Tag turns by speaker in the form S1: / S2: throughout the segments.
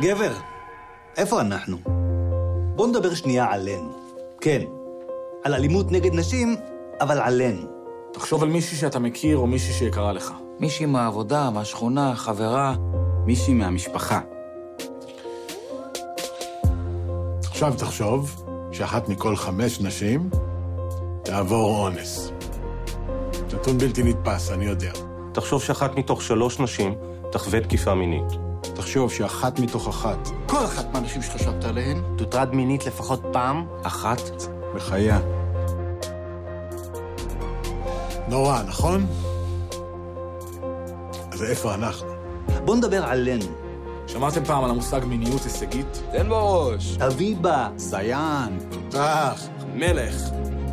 S1: גבר, איפה אנחנו? בוא נדבר שנייה עלינו. כן, על אלימות נגד נשים, אבל עלינו.
S2: תחשוב על מישהי שאתה מכיר או מישהי שיקרה לך.
S3: מישהי מהעבודה, מהשכונה, חברה.
S4: מישהי מהמשפחה.
S5: עכשיו תחשוב שאחת מכל חמש נשים תעבור אונס. נתון בלתי נתפס, אני יודע.
S6: תחשוב שאחת מתוך שלוש נשים תחווה תקיפה מינית.
S5: תחשוב שאחת מתוך אחת
S3: כל אחת מהאנשים שחשבת עליהן,
S7: תוטרד מינית לפחות פעם.
S3: אחת,
S5: בחייה. נורא, נכון? אז איפה אנחנו?
S1: בוא נדבר עלינו.
S2: שמעתם פעם על המושג מיניות הישגית?
S3: תן בראש.
S1: אביבה,
S4: זיין,
S5: טראח,
S2: מלך.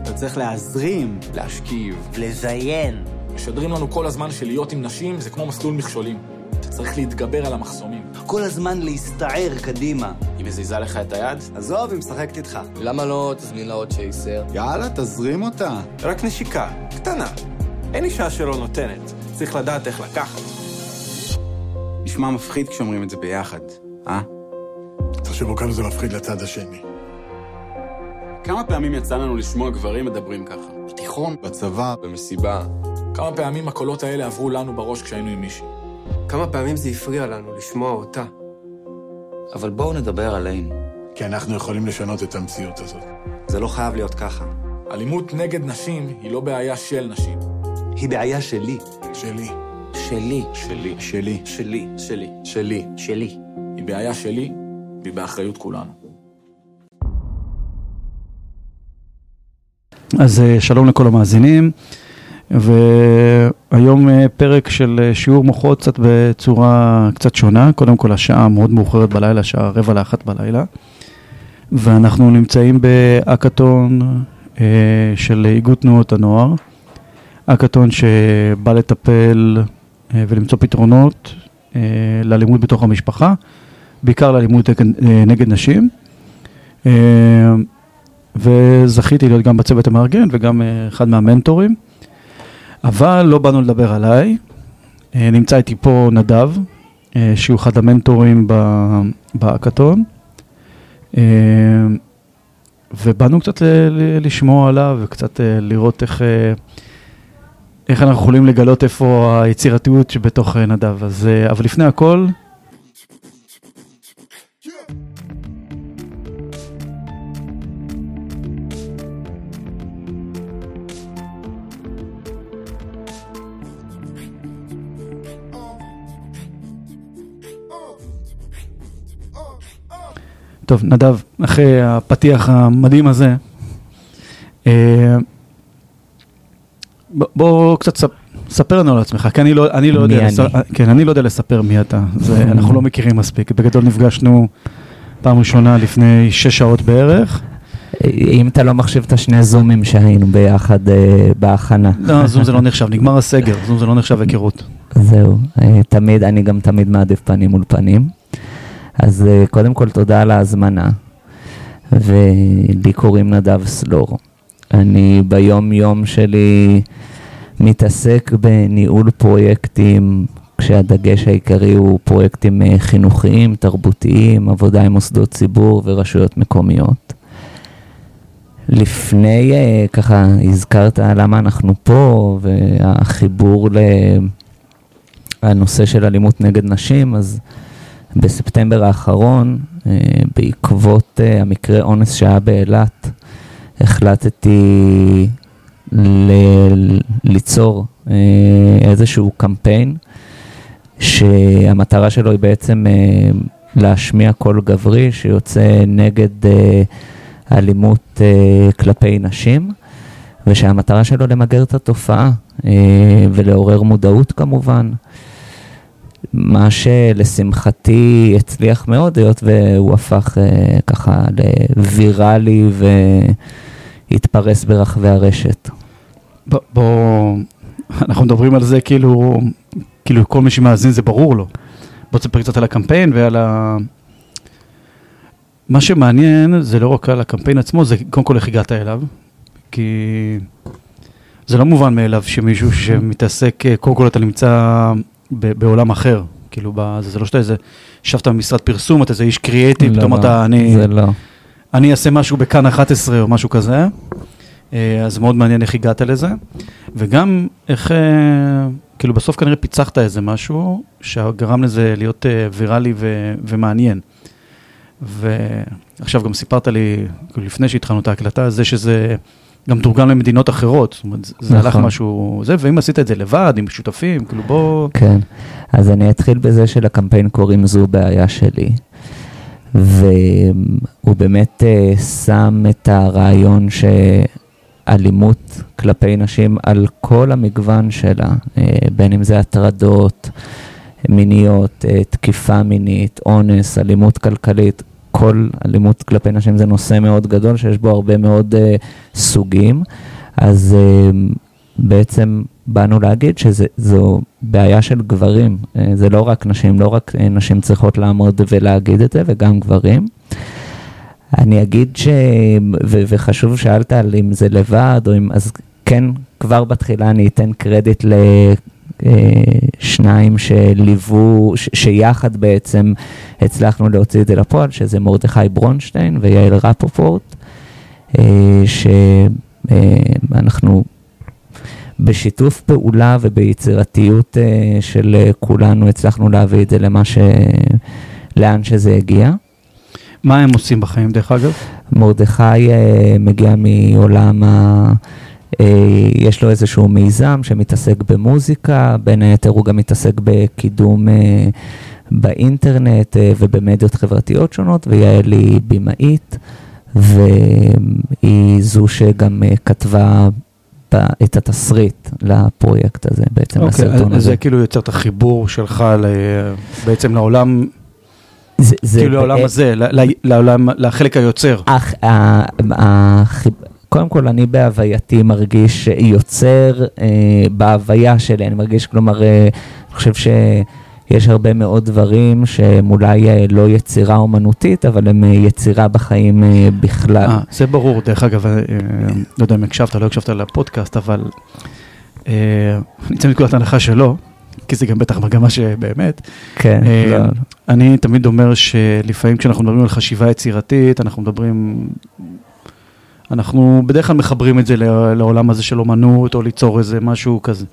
S4: אתה צריך להזרים.
S3: להשכיב.
S7: לזיין.
S2: משדרים לנו כל הזמן שלהיות עם נשים זה כמו מסלול מכשולים. צריך להתגבר על המחסומים.
S1: כל הזמן להסתער קדימה.
S3: היא מזיזה לך את היד?
S8: עזוב, היא משחקת איתך.
S3: למה לא תזמין לה עוד צ'ייסר?
S4: יאללה, תזרים אותה.
S6: רק נשיקה, קטנה. אין אישה שלא נותנת. צריך לדעת איך לקחת.
S4: נשמע מפחיד כשאומרים את זה ביחד, אה?
S5: תחשבו כמה זה מפחיד לצד השני.
S4: כמה פעמים יצא לנו לשמוע גברים מדברים ככה?
S3: בתיכון.
S4: בצבא,
S3: במסיבה.
S2: כמה פעמים הקולות האלה עברו לנו בראש כשהיינו עם מישהי.
S8: כמה פעמים זה הפריע לנו לשמוע אותה.
S3: אבל בואו נדבר עלינו.
S5: כי אנחנו יכולים לשנות את המציאות הזאת.
S8: זה לא חייב להיות ככה.
S2: אלימות נגד נשים היא לא בעיה של נשים.
S1: היא בעיה שלי.
S5: שלי.
S3: שלי.
S6: שלי.
S4: שלי.
S3: שלי. שלי.
S4: שלי.
S7: שלי.
S2: היא בעיה שלי, והיא באחריות כולנו.
S9: אז אה, שלום לכל המאזינים, והיום אה, פרק של אה, שיעור מוחות קצת בצורה קצת שונה. קודם כל השעה מאוד מאוחרת בלילה, שעה רבע לאחת בלילה. ואנחנו נמצאים באקתון אה, של איגוד תנועות הנוער. אקתון שבא לטפל ולמצוא פתרונות לאלימות בתוך המשפחה, בעיקר לאלימות נגד, נשים. וזכיתי להיות גם בצוות המארגן וגם אחד מהמנטורים. אבל לא באנו לדבר עליי. אה, נמצא איתי פה נדב, אה, שהוא אחד המנטורים ב- בהאקתון. אה, ובאנו קצת ל- ל- לשמוע עליו וקצת לראות איך, איך אנחנו יכולים לגלות איפה היצירתיות שבתוך נדב. אז, אבל לפני הכל, טוב, נדב, אחרי הפתיח המדהים הזה, אה, ב- בוא קצת ספ- ספר לנו על עצמך, כי אני לא, אני לא יודע,
S7: אני?
S9: לס- כן, אני לא יודע לספר מי אתה, זה, אנחנו לא מכירים מספיק. בגדול נפגשנו פעם ראשונה לפני שש שעות בערך.
S7: אם אתה לא מחשיב את השני זומים שהיינו ביחד אה, בהכנה.
S9: לא, זום זה לא נחשב, נגמר הסגר, זום זה לא נחשב היכרות.
S7: זהו, אה, תמיד, אני גם תמיד מעדיף פנים מול פנים. אז אה, קודם כל תודה על ההזמנה, ולי קוראים נדב סלור. אני ביום יום שלי מתעסק בניהול פרויקטים, כשהדגש העיקרי הוא פרויקטים אה, חינוכיים, תרבותיים, עבודה עם מוסדות ציבור ורשויות מקומיות. לפני, אה, ככה, הזכרת למה אנחנו פה, והחיבור לנושא של אלימות נגד נשים, אז בספטמבר האחרון, אה, בעקבות אה, המקרה אונס שהיה באילת, החלטתי ל- ליצור אה, איזשהו קמפיין, שהמטרה שלו היא בעצם להשמיע קול גברי שיוצא נגד אלימות כלפי נשים, ושהמטרה שלו למגר את התופעה ולעורר מודעות כמובן. מה שלשמחתי הצליח מאוד, היות והוא הפך אה, ככה לוויראלי והתפרס ברחבי הרשת.
S9: ב- בוא, אנחנו מדברים על זה כאילו, כאילו כל מי שמאזין זה ברור לו. בוא תספר קצת על הקמפיין ועל ה... מה שמעניין זה לא רק על הקמפיין עצמו, זה קודם כל איך הגעת אליו, כי זה לא מובן מאליו שמישהו שמתעסק, אה, קודם כל אתה נמצא ב- בעולם אחר, כאילו, בזה, זה לא שאתה איזה, ישבת במשרד פרסום, אתה איזה איש קריאייטיב,
S7: לא,
S9: פתאום
S7: לא,
S9: אתה, אני,
S7: זה לא.
S9: אני אעשה משהו בכאן 11 או משהו כזה, אה, אז מאוד מעניין איך הגעת לזה, וגם איך, אה, כאילו בסוף כנראה פיצחת איזה משהו שגרם לזה להיות אה, ויראלי ו- ומעניין. ועכשיו גם סיפרת לי, כאילו לפני שהתחלנו את ההקלטה, זה שזה גם תורגם למדינות אחרות, זאת אומרת, זה הלך
S7: נכון.
S9: משהו, זה, ואם עשית את זה לבד, עם שותפים, כאילו בוא...
S7: כן, אז אני אתחיל בזה שלקמפיין קוראים זו בעיה שלי. והוא באמת אה, שם את הרעיון שאלימות כלפי נשים על כל המגוון שלה, אה, בין אם זה הטרדות מיניות, אה, תקיפה מינית, אונס, אלימות כלכלית, כל אלימות כלפי נשים זה נושא מאוד גדול שיש בו הרבה מאוד אה, סוגים. אז אה, בעצם באנו להגיד שזו בעיה של גברים, אה, זה לא רק נשים, לא רק אה, נשים צריכות לעמוד ולהגיד את זה, וגם גברים. אני אגיד ש... ו- וחשוב שאלת על אם זה לבד, או אם... אז כן, כבר בתחילה אני אתן קרדיט לשניים שליוו, ש- שיחד בעצם הצלחנו להוציא את זה לפועל, שזה מרדכי ברונשטיין ויעל רפופורט, אה, שאנחנו בשיתוף פעולה וביצירתיות אה, של אה, כולנו הצלחנו להביא את זה למה ש... לאן שזה הגיע.
S9: מה הם עושים בחיים, דרך אגב?
S7: מרדכי אה, מגיע מעולם ה... אה, יש לו איזשהו מיזם שמתעסק במוזיקה, בין היתר הוא גם מתעסק בקידום אה, באינטרנט אה, ובמדיות חברתיות שונות, ויעל היא במאית, והיא זו שגם כתבה את התסריט לפרויקט הזה, בעצם
S9: אוקיי,
S7: הסרטון
S9: אז
S7: הזה.
S9: זה כאילו יוצר את החיבור שלך ל- בעצם לעולם,
S7: זה, זה
S9: כאילו לעולם הזה, לעולם, לחלק היוצר.
S7: הח- ה- החיב- קודם כל, אני בהווייתי מרגיש יוצר אה, בהוויה שלי, אני מרגיש, כלומר, אה, אני חושב שיש הרבה מאוד דברים שהם אולי אה, לא יצירה אומנותית, אבל הם אה, יצירה בחיים אה, בכלל.
S9: אה, זה ברור, דרך אגב, אה, לא יודע אם הקשבת, לא הקשבת לפודקאסט, אבל אה, אני אצא מנקודת הנחה שלא, כי זה גם בטח מגמה שבאמת.
S7: כן,
S9: אה,
S7: לא,
S9: אני תמיד אומר שלפעמים כשאנחנו מדברים על חשיבה יצירתית, אנחנו מדברים, אנחנו בדרך כלל מחברים את זה לעולם הזה של אומנות, או ליצור איזה משהו כזה.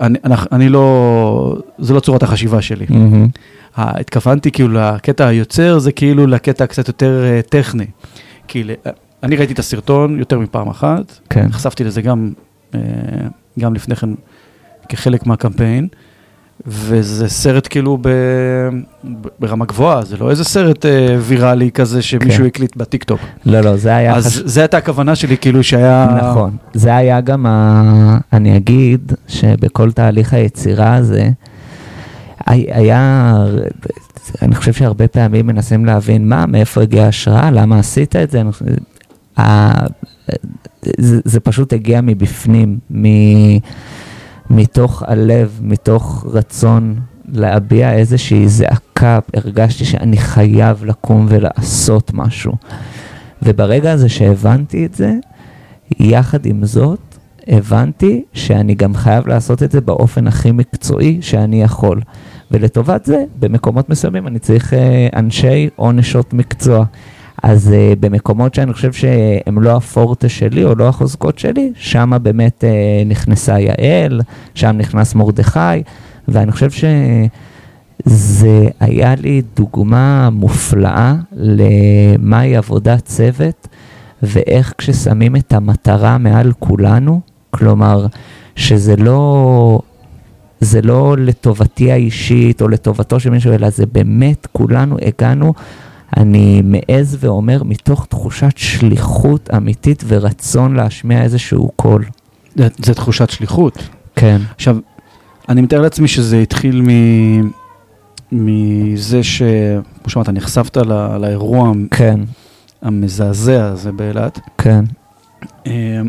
S9: אני, אני, אני לא, זה לא צורת החשיבה שלי. ה- התכוונתי כאילו לקטע היוצר, זה כאילו לקטע קצת יותר אה, טכני. כי ל- אני ראיתי את הסרטון יותר מפעם אחת,
S7: כן.
S9: נחשפתי לזה גם, אה, גם לפני כן כחלק מהקמפיין, וזה סרט כאילו ב, ברמה גבוהה, זה לא איזה סרט אה, ויראלי כזה שמישהו
S7: כן.
S9: הקליט בטיקטוק.
S7: לא, לא, זה היה...
S9: אז
S7: חש-
S9: זו הייתה הכוונה שלי, כאילו שהיה...
S7: נכון. זה היה גם, ה... אני אגיד שבכל תהליך היצירה הזה, הי- היה, אני חושב שהרבה פעמים מנסים להבין מה, מאיפה הגיעה ההשראה, למה עשית את זה. אני ה- זה, זה פשוט הגיע מבפנים, מ... מתוך הלב, מתוך רצון להביע איזושהי זעקה, הרגשתי שאני חייב לקום ולעשות משהו. וברגע הזה שהבנתי את זה, יחד עם זאת, הבנתי שאני גם חייב לעשות את זה באופן הכי מקצועי שאני יכול. ולטובת זה, במקומות מסוימים אני צריך אה, אנשי או נשות מקצוע. אז אה, במקומות שאני חושב שהם לא הפורטה שלי או לא החוזקות שלי, שם באמת אה, נכנסה יעל, שם נכנס מרדכי, ואני חושב שזה היה לי דוגמה מופלאה למהי עבודת צוות, ואיך כששמים את המטרה מעל כולנו, כלומר, שזה לא, זה לא לטובתי האישית או לטובתו של מישהו, אלא זה באמת, כולנו הגענו, אני מעז ואומר, מתוך תחושת שליחות אמיתית ורצון להשמיע איזשהו קול.
S9: זה, זה תחושת שליחות.
S7: כן.
S9: עכשיו, אני מתאר לעצמי שזה התחיל מ... מזה ש... כמו שאמרת, נחשפת לא, לאירוע
S7: כן,
S9: המזעזע הזה באילת.
S7: כן.
S9: אה,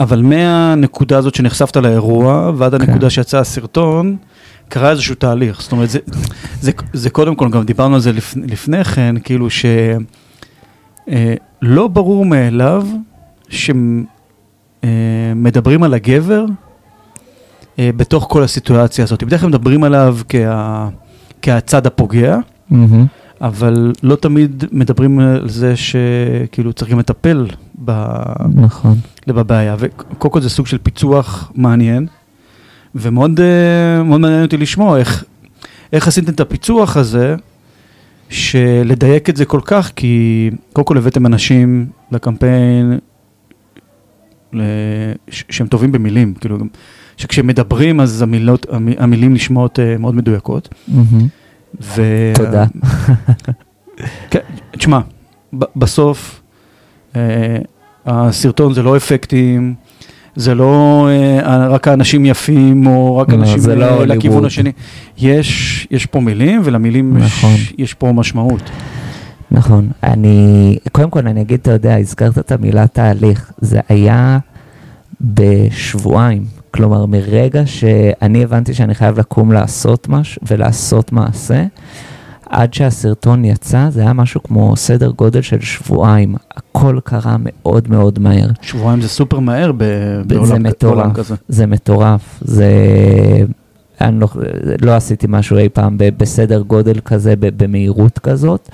S9: אבל מהנקודה הזאת שנחשפת לאירוע ועד
S7: כן.
S9: הנקודה שיצא הסרטון, קרה איזשהו תהליך. זאת אומרת, זה, זה, זה קודם כל, גם דיברנו על זה לפ, לפני כן, כאילו שלא ברור מאליו שמדברים על הגבר אה, בתוך כל הסיטואציה הזאת. בדרך כלל מדברים עליו כה, כהצד הפוגע,
S7: מהמם.
S9: אבל לא תמיד מדברים על זה שכאילו צריך גם לטפל ב...
S7: נכון.
S9: בבעיה. וקודם כל זה סוג של פיצוח מעניין, ומאוד אה, מאוד מעניין אותי לשמוע איך, איך עשיתם את הפיצוח הזה, שלדייק את זה כל כך, כי קודם כל הבאתם אנשים לקמפיין שהם טובים במילים, כאילו, גם- שכשמדברים אז המילות, המ- המילים נשמעות אה, מאוד מדויקות. ו...
S7: תודה.
S9: כן, תשמע, בסוף אה, הסרטון זה לא אפקטים, זה לא אה, רק האנשים יפים או רק
S7: לא,
S9: אנשים
S7: לא
S9: אה,
S7: הוליווד.
S9: לכיוון השני. יש, יש פה מילים ולמילים
S7: נכון.
S9: יש, יש פה משמעות.
S7: נכון. אני, קודם כל אני אגיד, אתה יודע, הזכרת את המילה תהליך. זה היה בשבועיים. כלומר, מרגע שאני הבנתי שאני חייב לקום לעשות משהו ולעשות מעשה, עד שהסרטון יצא, זה היה משהו כמו סדר גודל של שבועיים. הכל קרה מאוד מאוד מהר.
S9: שבועיים זה סופר מהר ב-
S7: זה
S9: בעולם, בעולם
S7: מטורף,
S9: כזה.
S7: זה מטורף, זה... אני לא, לא עשיתי משהו אי פעם ב- בסדר גודל כזה, ב- במהירות כזאת.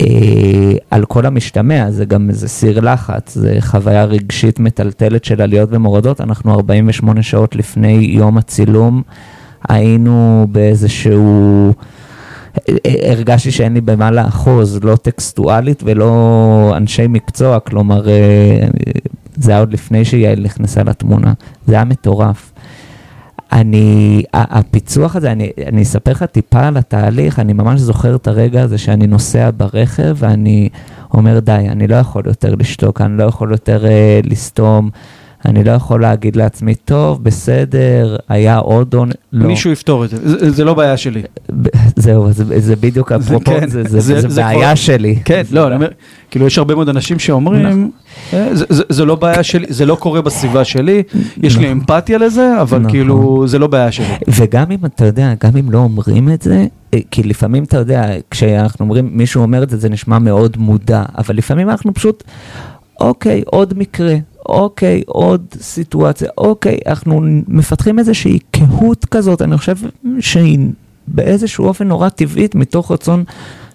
S7: אה, על כל המשתמע, זה גם איזה סיר לחץ, זה חוויה רגשית מטלטלת של עליות ומורדות. אנחנו 48 שעות לפני יום הצילום, היינו באיזשהו... אה, הרגשתי שאין לי במה לאחוז, לא טקסטואלית ולא אנשי מקצוע, כלומר, אה, זה היה עוד לפני שיעל נכנסה לתמונה, זה היה מטורף. אני, הפיצוח הזה, אני, אני אספר לך טיפה על התהליך, אני ממש זוכר את הרגע הזה שאני נוסע ברכב ואני אומר, די, אני לא יכול יותר לשתוק, אני לא יכול יותר אה, לסתום, אני לא יכול להגיד לעצמי, טוב, בסדר, היה עוד עונ... לא.
S9: מישהו יפתור את זה, זה, זה לא בעיה שלי.
S7: זהו, זה, זה בדיוק אפרופו,
S9: כן,
S7: זה, זה,
S9: זה-
S7: זה,
S9: זה
S7: בעיה
S9: כבר-
S7: שלי.
S9: כן, לא, אני אומר, כאילו יש הרבה מאוד אנשים שאומרים,
S7: נכון.
S9: "אה, זה- זה- זה לא בעיה שלי, זה לא קורה בסביבה שלי, יש לי
S7: נכון.
S9: אמפתיה לזה, אבל
S7: נכון.
S9: כאילו, זה לא בעיה שלי.
S7: וגם אם אתה יודע, גם אם לא אומרים את זה, אה, כי לפעמים אתה יודע, כשאנחנו אומרים, מישהו אומר את זה, זה נשמע מאוד מודע, אבל לפעמים אנחנו פשוט, אוקיי, עוד מקרה, אוקיי, עוד סיטואציה, אוקיי, אנחנו מפתחים איזושהי קהות כזאת, אני חושב שהיא באיזשהו אופן נורא טבעית, מתוך רצון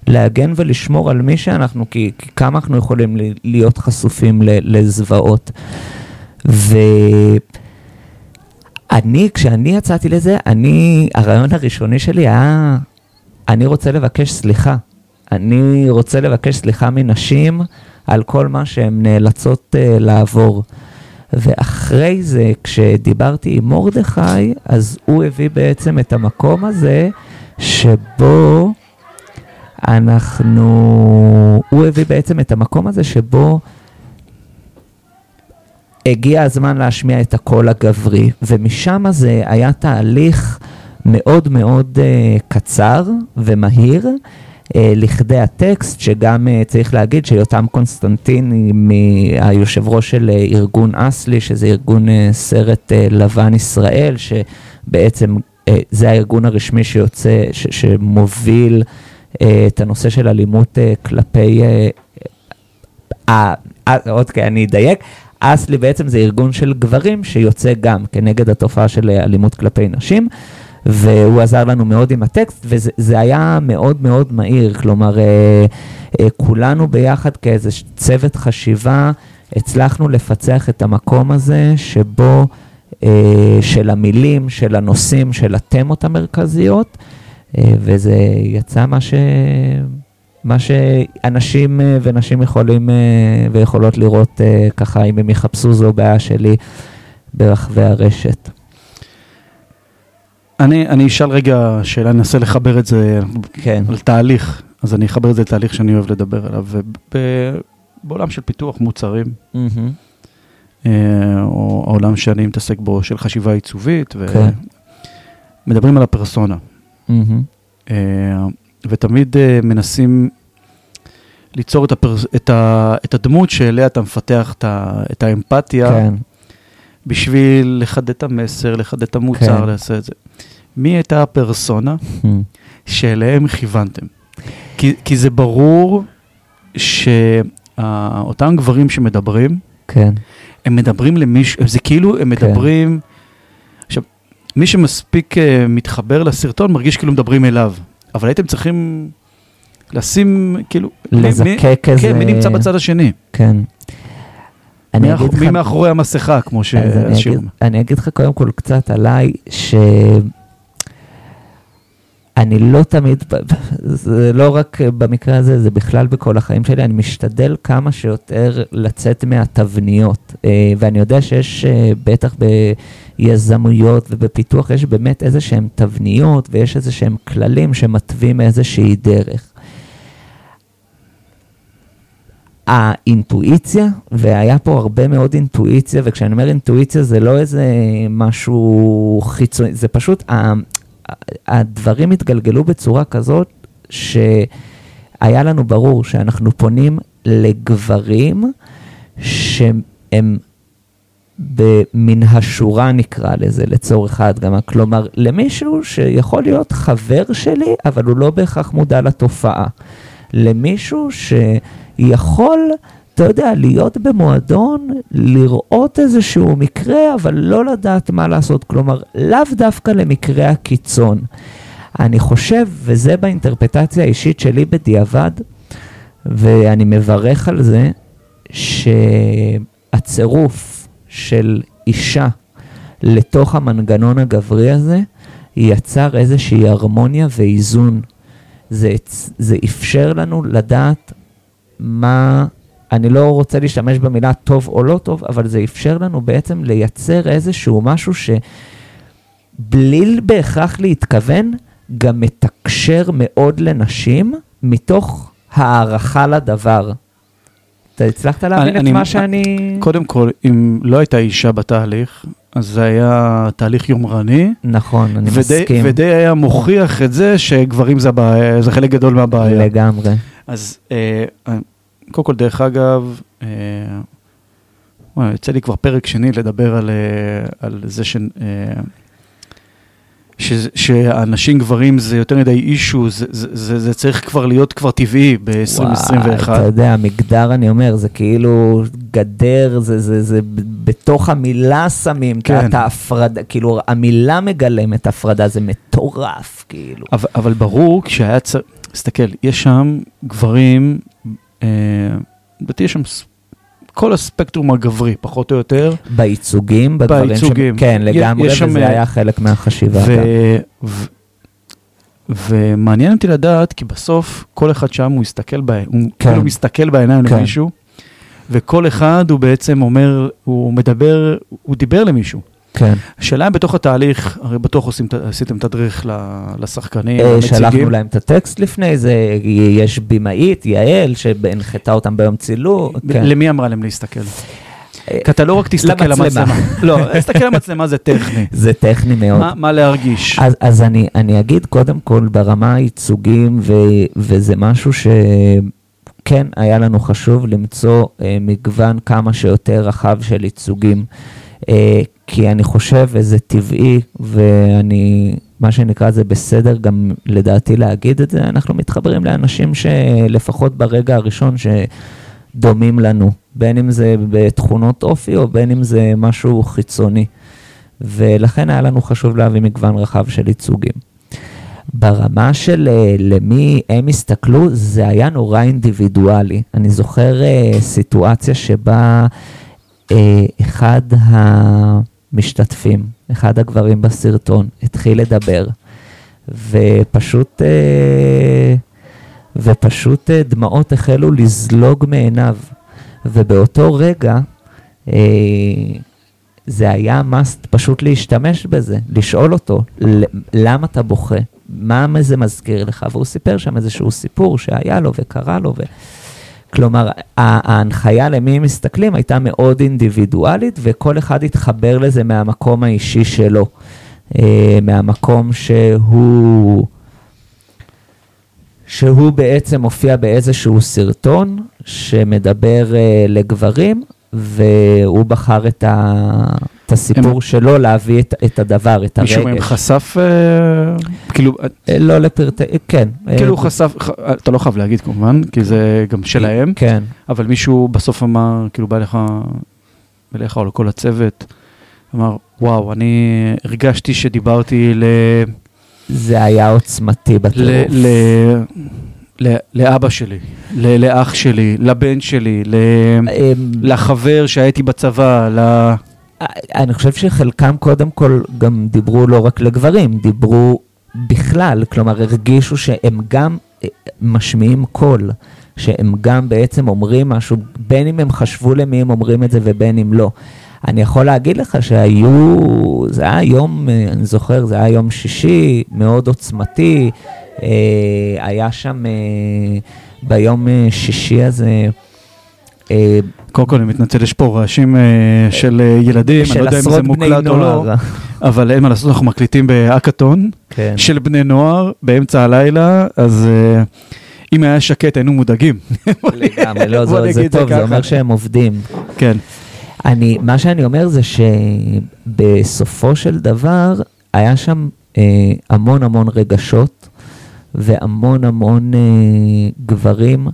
S7: להגן ולשמור על מי שאנחנו, כי, כי כמה אנחנו יכולים להיות חשופים לזוועות. ו... אני, כשאני יצאתי לזה, אני, הרעיון הראשוני שלי היה, אני רוצה לבקש סליחה. אני רוצה לבקש סליחה מנשים על כל מה שהן נאלצות uh, לעבור. ואחרי זה, כשדיברתי עם מרדכי, אז הוא הביא בעצם את המקום הזה, שבו אנחנו, הוא הביא בעצם את המקום הזה שבו הגיע הזמן להשמיע את הקול הגברי, ומשם זה היה תהליך מאוד מאוד uh, קצר ומהיר. Uh, לכדי הטקסט, שגם uh, צריך להגיד שיותם קונסטנטיני, היושב ראש של uh, ארגון אסלי, שזה ארגון סרט לבן ישראל, שבעצם זה הארגון הרשמי שיוצא, ש- שמוביל את הנושא של אלימות כלפי... Uh, אוקיי, אני אדייק. אסלי בעצם זה ארגון של גברים שיוצא גם כנגד התופעה של אה, אלימות כלפי נשים, והוא עזר לנו מאוד עם הטקסט, וזה זה היה מאוד מאוד מהיר, כלומר, אה, אה, כולנו ביחד כאיזה צוות חשיבה, הצלחנו לפצח את המקום הזה שבו, אה, של המילים, של הנושאים, של התמות המרכזיות, אה, וזה יצא מה ש... מה שאנשים אה, ונשים יכולים אה, ויכולות לראות אה, ככה, אם הם יחפשו זו בעיה שלי ברחבי הרשת.
S9: אני, אני אשאל רגע שאלה, אני אנסה לחבר את זה
S7: כן.
S9: על תהליך, אז אני אחבר את זה לתהליך שאני אוהב לדבר עליו. ובעולם של פיתוח מוצרים,
S7: מהמם.
S9: אה, או העולם שאני מתעסק בו של חשיבה עיצובית,
S7: כן.
S9: ומדברים על הפרסונה.
S7: מהמם.
S9: אה, ותמיד אה, מנסים ליצור את, הפרס, את, ה, את הדמות שאליה אתה מפתח את, ה, את האמפתיה,
S7: כן.
S9: בשביל לחדד את המסר, לחדד את המוצר,
S7: כן.
S9: לעשות את זה. מי הייתה הפרסונה
S7: מהמם.
S9: שאליהם כיוונתם? כי, כי זה ברור שאותם גברים שמדברים,
S7: כן.
S9: הם מדברים למישהו, זה כאילו הם
S7: כן.
S9: מדברים... עכשיו, מי שמספיק אה, מתחבר לסרטון מרגיש כאילו מדברים אליו, אבל הייתם צריכים לשים, כאילו...
S7: לזקק איזה...
S9: כן, מי נמצא בצד השני?
S7: כן. אני
S9: מי
S7: אגיד
S9: מאח-
S7: לך...
S9: מי מאחורי המסכה, כמו
S7: אז אני אגיד. אני אגיד לך קודם כל קצת עליי, ש... אני לא תמיד, זה לא רק במקרה הזה, זה בכלל בכל החיים שלי, אני משתדל כמה שיותר לצאת מהתבניות. אה, ואני יודע שיש אה, בטח ביזמויות ובפיתוח, יש באמת איזה שהם תבניות ויש איזה שהם כללים שמתווים איזושהי דרך. האינטואיציה, והיה פה הרבה מאוד אינטואיציה, וכשאני אומר אינטואיציה זה לא איזה משהו חיצוני, זה פשוט, ה- הדברים התגלגלו בצורה כזאת שהיה לנו ברור שאנחנו פונים לגברים שהם מן השורה נקרא לזה, לצורך ההדגמה. כלומר, למישהו שיכול להיות חבר שלי, אבל הוא לא בהכרח מודע לתופעה. למישהו שיכול, אתה יודע, להיות במועדון, לראות איזשהו מקרה, אבל לא לדעת מה לעשות. כלומר, לאו דווקא למקרה הקיצון. אני חושב, וזה באינטרפטציה האישית שלי בדיעבד, ואני מברך על זה, שהצירוף של אישה לתוך המנגנון הגברי הזה, יצר איזושהי הרמוניה ואיזון. זה, זה אפשר לנו לדעת מה, אני לא רוצה להשתמש במילה טוב או לא טוב, אבל זה אפשר לנו בעצם לייצר איזשהו משהו שבלי בהכרח להתכוון, גם מתקשר מאוד לנשים מתוך הערכה לדבר. אתה הצלחת להבין את
S9: אני-
S7: מה שאני...
S9: קודם כל, אם לא הייתה אישה בתהליך, אז זה היה תהליך יומרני.
S7: נכון, אני
S9: ודי,
S7: מסכים.
S9: ודי היה מוכיח את זה שגברים זה, הבעיה, זה חלק גדול מהבעיה.
S7: לגמרי.
S9: אז אה, קודם כל, דרך אגב, אה, וואי, יוצא לי כבר פרק שני לדבר על, אה, על זה ש, אה, ש, שאנשים גברים זה יותר מדי אישו, זה, זה, זה, זה צריך כבר להיות כבר טבעי ב-2021.
S7: וואי, אתה יודע, מגדר, אני אומר, זה כאילו גדר, זה, זה, זה בתוך המילה שמים
S9: כן.
S7: את ההפרדה, כאילו המילה מגלמת הפרדה, זה מטורף, כאילו.
S9: אבל, אבל ברור, כשהיה צריך, תסתכל, יש שם גברים, לדעתי יש שם כל הספקטרום הגברי, פחות או יותר.
S7: בייצוגים, בדברים
S9: בייצוגים.
S7: ש... כן, לגמרי,
S9: יש שם,
S7: וזה
S9: אה,
S7: היה חלק מהחשיבה.
S9: ו... ו... ומעניין אותי לדעת, כי בסוף כל אחד שם הוא הסתכל, בה... הוא
S7: כן.
S9: כאילו מסתכל בעיניים
S7: כן.
S9: למישהו, וכל אחד הוא בעצם אומר, הוא מדבר, הוא דיבר למישהו.
S7: כן.
S9: השאלה אם בתוך התהליך, הרי בטוח עושים, עשיתם תדריך לשחקנים,
S7: אה,
S9: למציגים.
S7: שלחנו להם את הטקסט לפני זה, יש במאית, יעל, שהנחתה אותם ביום צילום. כן.
S9: למי אמרה להם להסתכל?
S7: אה,
S9: כי אתה לא רק תסתכל
S7: למצלמה.
S9: למצלמה. לא, להסתכל למצלמה זה טכני.
S7: זה טכני מאוד.
S9: מה- מה להרגיש?
S7: אז, אז אני, אני אגיד קודם כל ברמה הייצוגים, ו, וזה משהו שכן היה לנו חשוב למצוא אה, מגוון כמה שיותר רחב של ייצוגים. אה, כי אני חושב, וזה טבעי, ואני, מה שנקרא, זה בסדר גם לדעתי להגיד את זה, אנחנו מתחברים לאנשים שלפחות ברגע הראשון שדומים לנו, בין אם זה בתכונות אופי או בין אם זה משהו חיצוני. ולכן היה לנו חשוב להביא מגוון רחב של ייצוגים. ברמה של אה, למי הם הסתכלו, זה היה נורא אינדיבידואלי. אני זוכר אה, סיטואציה שבה אחד המשתתפים, אחד הגברים בסרטון, התחיל לדבר, ופשוט, אה, ופשוט אה, דמעות החלו לזלוג מעיניו. ובאותו רגע, אה, זה היה must פשוט להשתמש בזה, לשאול אותו, "ל- למה אתה בוכה? מה זה מזכיר לך? והוא סיפר שם איזשהו סיפור שהיה לו וקרה לו. ו... כלומר, ההנחיה למי הם מסתכלים הייתה מאוד אינדיבידואלית, וכל אחד התחבר לזה מהמקום האישי שלו. אה, מהמקום שהוא... שהוא בעצם מופיע באיזשהו סרטון שמדבר אה, לגברים, והוא בחר את, ה, את הסיפור
S9: הם-
S7: שלו להביא את, את הדבר, את
S9: מישהו מהם
S7: הרגש.
S9: חשף, אה, כאילו,
S7: אה, לא לפרטי, כן. אה,
S9: כאילו הוא חשף, אתה לא חייב להגיד כמובן, כי זה גם שלהם,
S7: כן.
S9: אבל מישהו בסוף אמר, כאילו בא לך, אליך או לכל הצוות, אמר, וואו, אני הרגשתי שדיברתי ל...
S7: זה היה עוצמתי. בטירוף.
S9: ל... ל... לאבא שלי, ל... לאח שלי, לבן שלי, ל... לחבר שהייתי בצבא, ל...
S7: אני חושב שחלקם קודם כל גם דיברו לא רק לגברים, דיברו בכלל, כלומר הרגישו שהם גם אה, משמיעים קול, שהם גם בעצם אומרים משהו, בין אם הם חשבו למי הם אומרים את זה ובין אם לא. אני יכול להגיד לך שהיו, זה היה יום, אה, אני זוכר, זה היה יום שישי, מאוד עוצמתי, אה, היה שם ביום שישי הזה,
S9: קודם כל, אני מתנצל, יש פה רעשים אה, של אה, ילדים, אני לא יודע אם זה מוקלט או לא. אבל אין מה לעשות, אנחנו מקליטים בהאקתון
S7: כן.
S9: של בני נוער באמצע הלילה, אז אה, אם היה שקט היינו מודאגים.
S7: לגמרי, לא, זה, טוב, זה. אומר שהם עובדים.
S9: כן.
S7: אני, מה שאני אומר זה שבסופו של דבר היה שם אה, המון המון רגשות והמון המון אה, גברים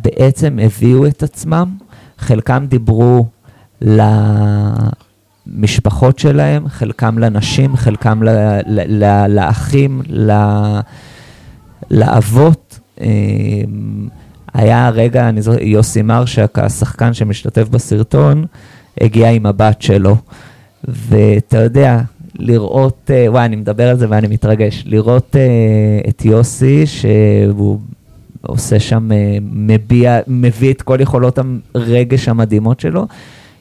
S7: שבעצם הביאו את עצמם, חלקם דיברו למשפחות שלהם, חלקם לנשים, חלקם ל, ל, ל, לאחים, ל, לאבות. אה, היה רגע, אני זוכר, יוסי מרשק, השחקן שמשתתף בסרטון, הגיע עם הבת שלו. ואתה יודע, לראות, אה, וואי, אני מדבר על זה ואני מתרגש, לראות אה, את יוסי, שהוא עושה שם, אה, מביע, מביא את כל יכולות הרגש המדהימות שלו,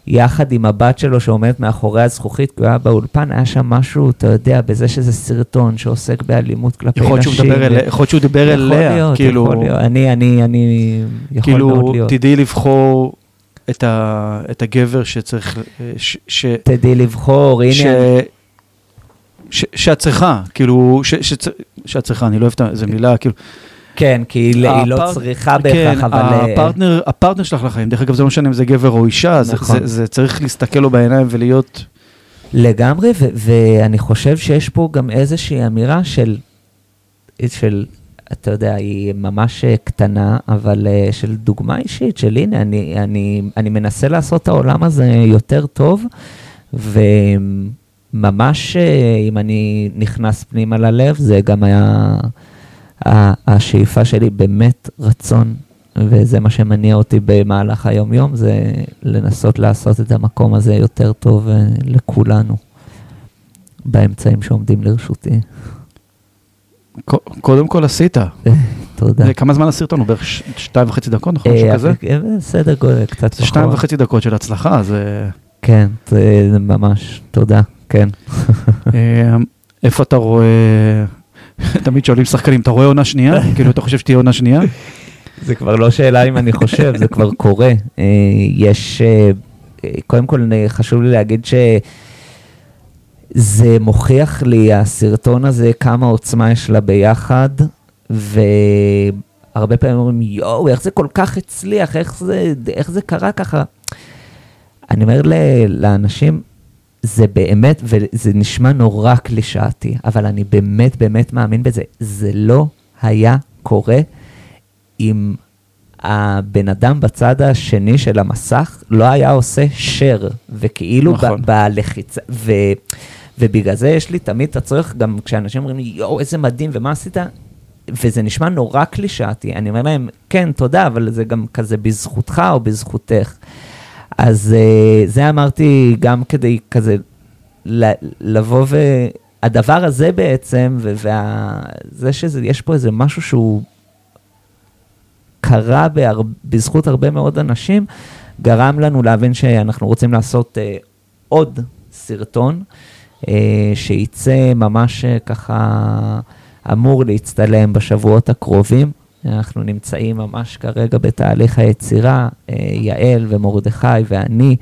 S7: יחד עם הבת שלו שעומדת מאחורי הזכוכית, כי הוא היה באולפן, היה שם משהו, אתה יודע, בזה שזה סרטון שעוסק באלימות כלפי
S9: יכול שהוא
S7: נשים.
S9: מדבר אליה- יכול להיות שהוא דיבר
S7: יכול
S9: אליה,
S7: להיות,
S9: כאילו,
S7: יכול להיות. אני, אני, אני, יכול מאוד
S9: כאילו,
S7: להיות.
S9: תדעי לבחור את ה- את הגבר שצריך, אה, ש- ש-
S7: תדעי לבחור, הנה,
S9: ש- ש- שאת צריכה, כאילו, ש- שצ- שאת צריכה, אני לא אוהב את ה- איזה מילה, כאילו,
S7: כן, כי היא היא לא
S9: הפרט-
S7: צריכה בהכרח,
S9: כן,
S7: אבל... אה,
S9: הפרטנר, הפרטנר שלך לחיים, דרך אגב, זה לא משנה אם זה גבר או אישה, זה-
S7: נכון.
S9: זה- זה צריך להסתכל לו בעיניים ולהיות,
S7: לגמרי, ו- ואני חושב שיש פה גם איזושהי אמירה של, של, אתה יודע, היא ממש אה, קטנה, אבל אה, של דוגמה אישית, של הנה, אני, אני, אני מנסה לעשות את העולם הזה יותר טוב, וממש, אה, אם אני נכנס פנימה ללב, זה גם היה השאיפה שלי, באמת רצון. וזה מה שמניע אותי במהלך היום-יום, זה לנסות לעשות את המקום הזה יותר טוב אה, לכולנו, באמצעים שעומדים לרשותי.
S9: קודם כל עשית.
S7: תודה.
S9: זה- כמה זמן הסרטון? הוא בערך ש- שתיים וחצי דקות, נכון? משהו
S7: אה,
S9: כזה?
S7: אה, סדר גודל, קצת
S9: זה שתיים
S7: פחות.
S9: וחצי דקות של הצלחה, זה...
S7: כן, זה ממש, תודה, כן.
S9: אה, איפה אתה רואה... תמיד שואלים שחקנים, אתה רואה עונה שנייה? כאילו, אתה חושב שתהיה עונה שנייה?
S7: זה כבר לא שאלה אם אני חושב, זה כבר קורה. אה, יש, אה, קודם כל חשוב לי להגיד שזה מוכיח לי, הסרטון הזה, כמה עוצמה יש לה ביחד, והרבה פעמים אומרים, יואו, איך זה כל כך הצליח, איך זה, איך זה קרה ככה? אני אומר ל- לאנשים, זה באמת, וזה נשמע נורא קלישאתי, אבל אני באמת באמת מאמין בזה, זה לא היה קורה אם הבן אדם בצד השני של המסך לא היה עושה share, וכאילו
S9: נכון.
S7: נכון. בלחיצה, ו, ובגלל זה יש לי תמיד את הצורך, גם כשאנשים אומרים לי, יואו, איזה מדהים, ומה עשית? וזה נשמע נורא קלישאתי, אני אומר להם, כן, תודה, אבל זה גם כזה בזכותך או בזכותך. אז אה, זה אמרתי גם כדי כזה לבוא ו... הדבר הזה בעצם, וזה שיש פה איזה משהו שהוא קרה בהר... בזכות הרבה מאוד אנשים, גרם לנו להבין שאנחנו רוצים לעשות אה, עוד סרטון, אה, שייצא ממש אה, ככה, אמור להצטלם בשבועות הקרובים. אנחנו נמצאים ממש כרגע בתהליך היצירה, אה, יעל ומרדכי ואני,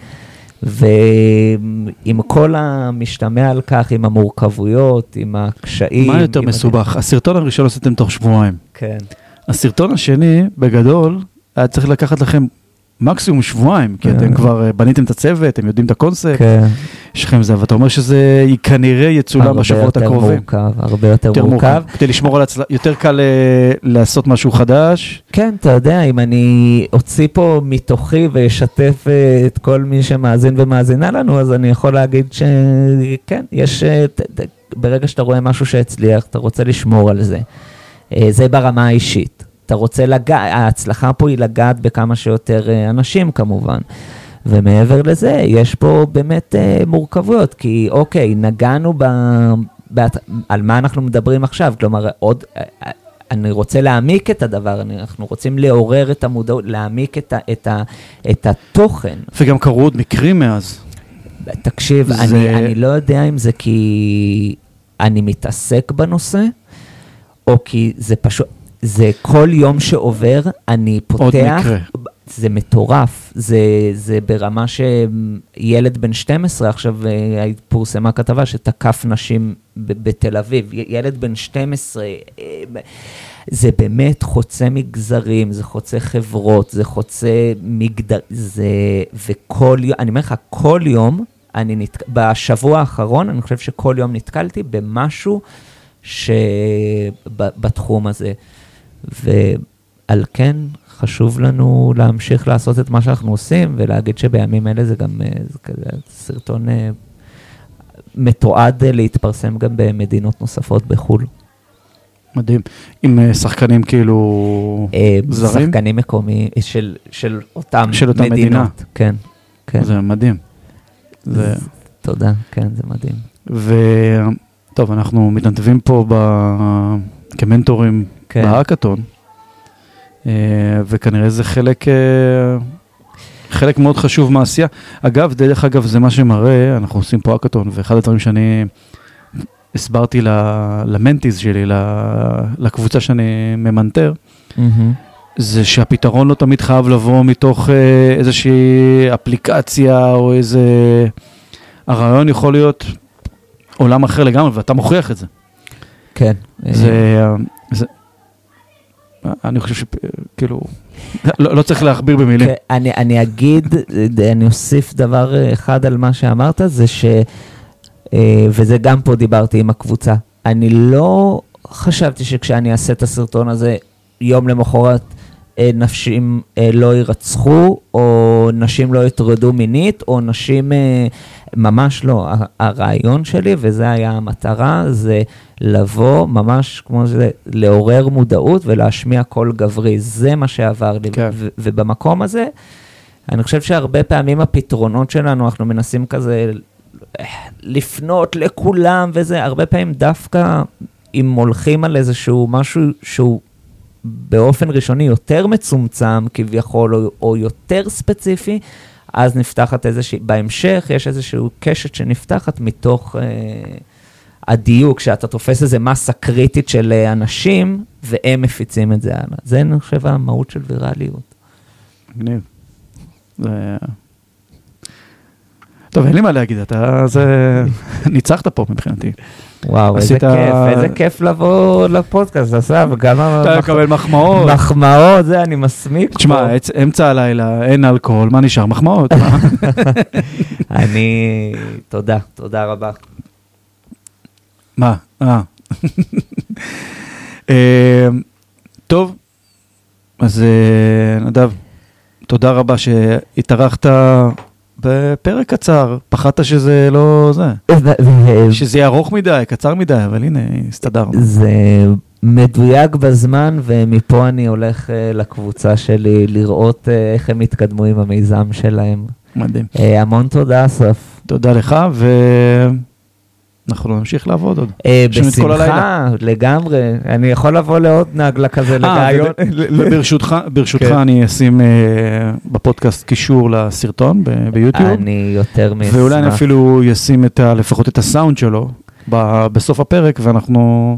S7: ועם כל המשתמע על כך, עם המורכבויות, עם הקשיים.
S9: מה יותר מסובך? הסרטון הראשון עשיתם תוך שבועיים.
S7: כן.
S9: הסרטון השני, בגדול, היה צריך לקחת לכם מקסימום שבועיים, כי
S7: כן.
S9: אתם כבר אה, בניתם את הצוות, אתם יודעים את הקונספט,
S7: כן.
S9: יש לכם זה, ואתה אומר שזה כנראה יצולם בשבועות הקרובים.
S7: הרבה יותר מורכב, הרבה יותר מורכב.
S9: כדי לשמור על הצלחה, יותר קל אה, לעשות משהו חדש.
S7: כן, אתה יודע, אם אני אוציא פה מתוכי ואשתף אה, את כל מי שמאזין ומאזינה לנו, אז אני יכול להגיד שכן, יש, ברגע שאתה רואה משהו שהצליח, אתה רוצה לשמור על זה. זה ברמה האישית. אתה רוצה לגעת, ההצלחה פה היא לגעת בכמה שיותר אה, אנשים כמובן. ומעבר לזה, יש פה באמת אה, מורכבויות, כי אוקיי, נגענו ב... ב... על מה אנחנו מדברים עכשיו, כלומר, עוד... אה, אה, אני רוצה להעמיק את הדבר, אנחנו רוצים לעורר את המודעות, להעמיק את, ה, את, ה, את התוכן.
S9: וגם קרו עוד מקרים מאז.
S7: תקשיב,
S9: זה-
S7: אני, אני לא יודע אם זה כי אני מתעסק בנושא, או כי זה פשוט, זה כל יום שעובר, אני פותח,
S9: עוד מקרה.
S7: זה מטורף, זה, זה ברמה שילד בן 12, עכשיו אה, פורסמה כתבה שתקף נשים בתל אביב, ילד בן 12, אה, זה באמת חוצה מגזרים, זה חוצה חברות, זה חוצה מגדר, זה, וכל יום, אני אומר לך, כל יום, אני נת... בשבוע האחרון, אני חושב שכל יום נתקלתי במשהו שבתחום הזה. ועל כן חשוב לנו להמשיך לעשות את מה שאנחנו עושים, ולהגיד שבימים אלה זה גם אה, זה כזה סרטון אה, מתועד אה, להתפרסם גם במדינות נוספות בחו"ל.
S9: מדהים. עם שחקנים כאילו זרים?
S7: שחקנים מקומיים של, של אותם
S9: של אותה
S7: מדינות.
S9: מדינה.
S7: כן, כן.
S9: זה מדהים. זה...
S7: תודה, כן, זה מדהים.
S9: וטוב, אנחנו מתנדבים פה ב... כמנטורים
S7: כן.
S9: בהאקתון, אה, וכנראה זה חלק, אה, חלק מאוד חשוב מהעשייה. אגב, דרך אגב, זה מה שמראה, אנחנו עושים פה האקתון, ואחד הדברים שאני הסברתי למנטיז שלי, לקבוצה שאני ממנטר, זה שהפתרון לא תמיד חייב לבוא מתוך אה, איזושהי אפליקציה או איזה... הרעיון יכול להיות עולם אחר לגמרי, ואתה מוכיח את זה.
S7: כן.
S9: זה... זה אני חושב שכאילו, לא, לא צריך להכביר במילים.
S7: כן, אני, אני אגיד, אני אוסיף דבר אחד על מה שאמרת, זה ש... אה, וזה גם פה דיברתי עם הקבוצה. אני לא חשבתי שכשאני אעשה את הסרטון הזה, יום למחרת אה, נשים אה, לא יירצחו, או נשים לא יטרדו מינית, או נשים... ממש לא. הרעיון שלי, וזה היה המטרה, זה לבוא ממש כמו זה, לעורר מודעות ולהשמיע קול גברי. זה מה שעבר לי.
S9: כן.
S7: ו- ובמקום הזה, אני חושב שהרבה פעמים הפתרונות שלנו, אנחנו מנסים כזה לפנות לכולם וזה, הרבה פעמים דווקא אם הולכים על איזשהו משהו שהוא באופן ראשוני יותר מצומצם כביכול, או, או יותר ספציפי, אז נפתחת איזושהי, בהמשך יש איזושהי קשת שנפתחת מתוך אה, הדיוק, שאתה תופס איזה מסה קריטית של אה, אנשים, והם מפיצים את זה הלאה. זה, אני חושב, המהות של ויראליות.
S9: מגניב. זה... טוב, אין לי מה להגיד, אתה זה... ניצחת פה מבחינתי.
S7: וואו, איזה כיף, איזה כיף לבוא לפודקאסט, אסף, גם
S9: אתה מקבל מחמאות.
S7: מחמאות, זה, אני מסמיק.
S9: תשמע, אמצע הלילה, אין אלכוהול, מה נשאר? מחמאות.
S7: אני, תודה, תודה רבה.
S9: מה? אה. אה, טוב, אז אה, נדב, תודה רבה שהתארחת בפרק קצר, פחדת שזה לא זה,
S7: ו- ו-
S9: שזה יהיה ארוך מדי, קצר מדי, אבל הנה, הסתדרנו.
S7: זה מדויק בזמן, ומפה אני הולך אה, לקבוצה שלי לראות אה, איך הם התקדמו עם המיזם שלהם.
S9: מדהים.
S7: אה, המון תודה, אסף.
S9: תודה לך, ואנחנו נמשיך לעבוד עוד.
S7: אה, בשמחה, לגמרי. אני יכול לבוא לעוד נגלה כזה
S9: אה,
S7: לרעיון.
S9: וב- וברשותך, ברשותך
S7: כן.
S9: אני אשים אה, בפודקאסט קישור לסרטון ביוטיוב.
S7: אני יותר מאשמח.
S9: ואולי אני אפילו אשים לפחות את הסאונד שלו בסוף הפרק, ואנחנו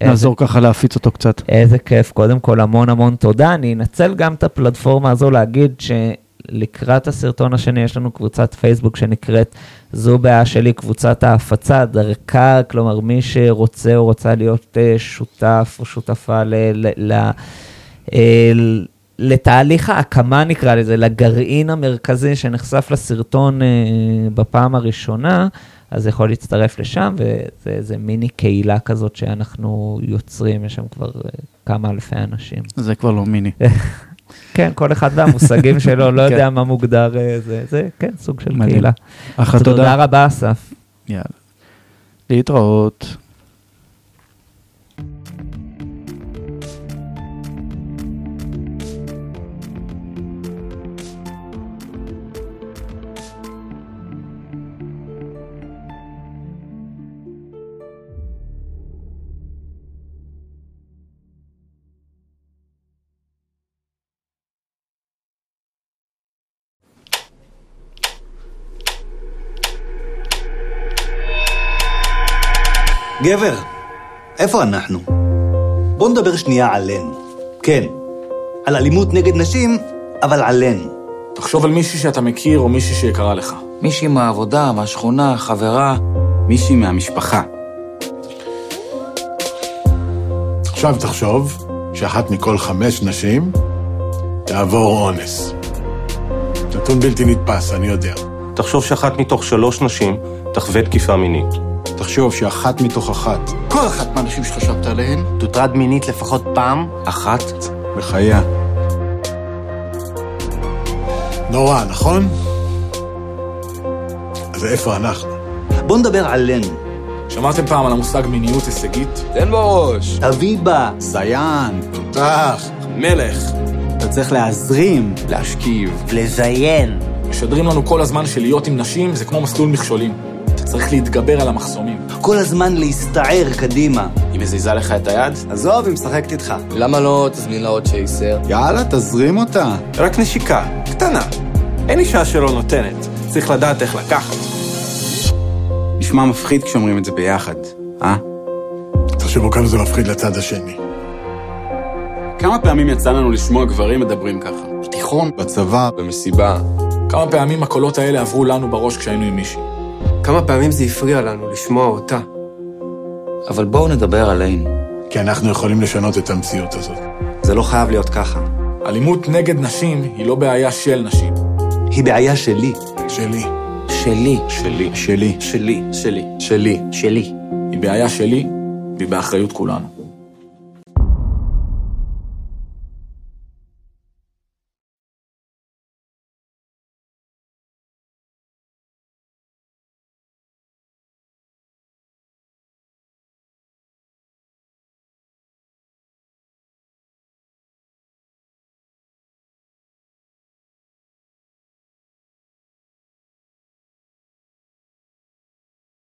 S7: איזה-
S9: נעזור ככה להפיץ אותו קצת.
S7: איזה כיף, קודם כל המון המון תודה. אני אנצל גם את הפלטפורמה הזו להגיד שלקראת הסרטון השני יש לנו קבוצת פייסבוק שנקראת זו בעיה שלי, קבוצת ההפצה, דרכה, כלומר מי שרוצה או רוצה להיות אה, שותף או שותפה ל... ל, ל אה, ל- לתהליך ההקמה נקרא לזה, לגרעין המרכזי שנחשף לסרטון אה, בפעם הראשונה, אז זה יכול להצטרף לשם, וזה איזה מיני קהילה כזאת שאנחנו יוצרים, יש שם כבר אה, כמה אלפי אנשים.
S9: זה כבר לא מיני.
S7: כן, כל אחד והמושגים שלו, לא
S9: כן.
S7: יודע מה מוגדר אה, זה, זה כן, סוג של. קהילה. תודה. רבה, אסף.
S9: יאללה. להתראות.
S1: גבר, איפה אנחנו? בוא נדבר שנייה עלינו. כן, על אלימות נגד נשים, אבל עלינו.
S2: תחשוב על מישהי שאתה מכיר או מישהי שיקרה לך.
S3: מישהי מהעבודה, מהשכונה, חברה.
S4: מישהי מהמשפחה.
S5: עכשיו תחשוב שאחת מכל חמש נשים תעבור אונס. נתון בלתי נתפס, אני יודע.
S6: תחשוב שאחת מתוך שלוש נשים תחווה תקיפה מינית.
S5: תחשוב שאחת מתוך אחת
S10: כל אחת מהנשים שחשבת עליהן תוטרד מינית לפחות פעם
S3: אחת.
S5: בחייה. נורא, נכון? אז איפה אנחנו?
S1: בוא נדבר עלינו.
S2: שמעתם פעם על המושג מיניות הישגית?
S3: תן בראש.
S1: אביבה,
S4: זיין,
S5: תותח,
S6: מלך,
S4: אתה צריך להזרים.
S3: להשכיב.
S10: ולזיין
S2: משדרים לנו כל הזמן שלהיות עם נשים זה כמו מסלול מכשולים. צריך להתגבר על המחסומים.
S1: כל הזמן להסתער קדימה.
S3: היא מזיזה לך את היד?
S8: עזוב, היא משחקת איתך.
S3: למה לא תזמין לה עוד צ'ייסר?
S4: יאללה, תזרים אותה.
S6: רק נשיקה, קטנה. אין אישה שלא נותנת, צריך לדעת איך לקחת.
S4: נשמע מפחיד כשאומרים את זה ביחד, אה?
S5: תחשבו כמה זה מפחיד לצד השני.
S4: כמה פעמים יצא לנו לשמוע גברים מדברים ככה?
S10: בתיכון
S4: בצבא, במסיבה.
S2: כמה פעמים הקולות האלה עברו לנו בראש כשהיינו עם מישהי.
S8: כמה פעמים זה הפריע לנו לשמוע אותה.
S3: אבל בואו נדבר עלינו.
S5: כי אנחנו יכולים לשנות את המציאות הזאת.
S8: זה לא חייב להיות ככה.
S2: אלימות נגד נשים היא לא בעיה של נשים.
S1: היא בעיה שלי.
S5: שלי.
S3: שלי.
S2: שלי.
S4: שלי.
S2: שלי.
S3: שלי.
S4: שלי.
S10: שלי
S2: היא בעיה שלי, והיא באחריות כולנו.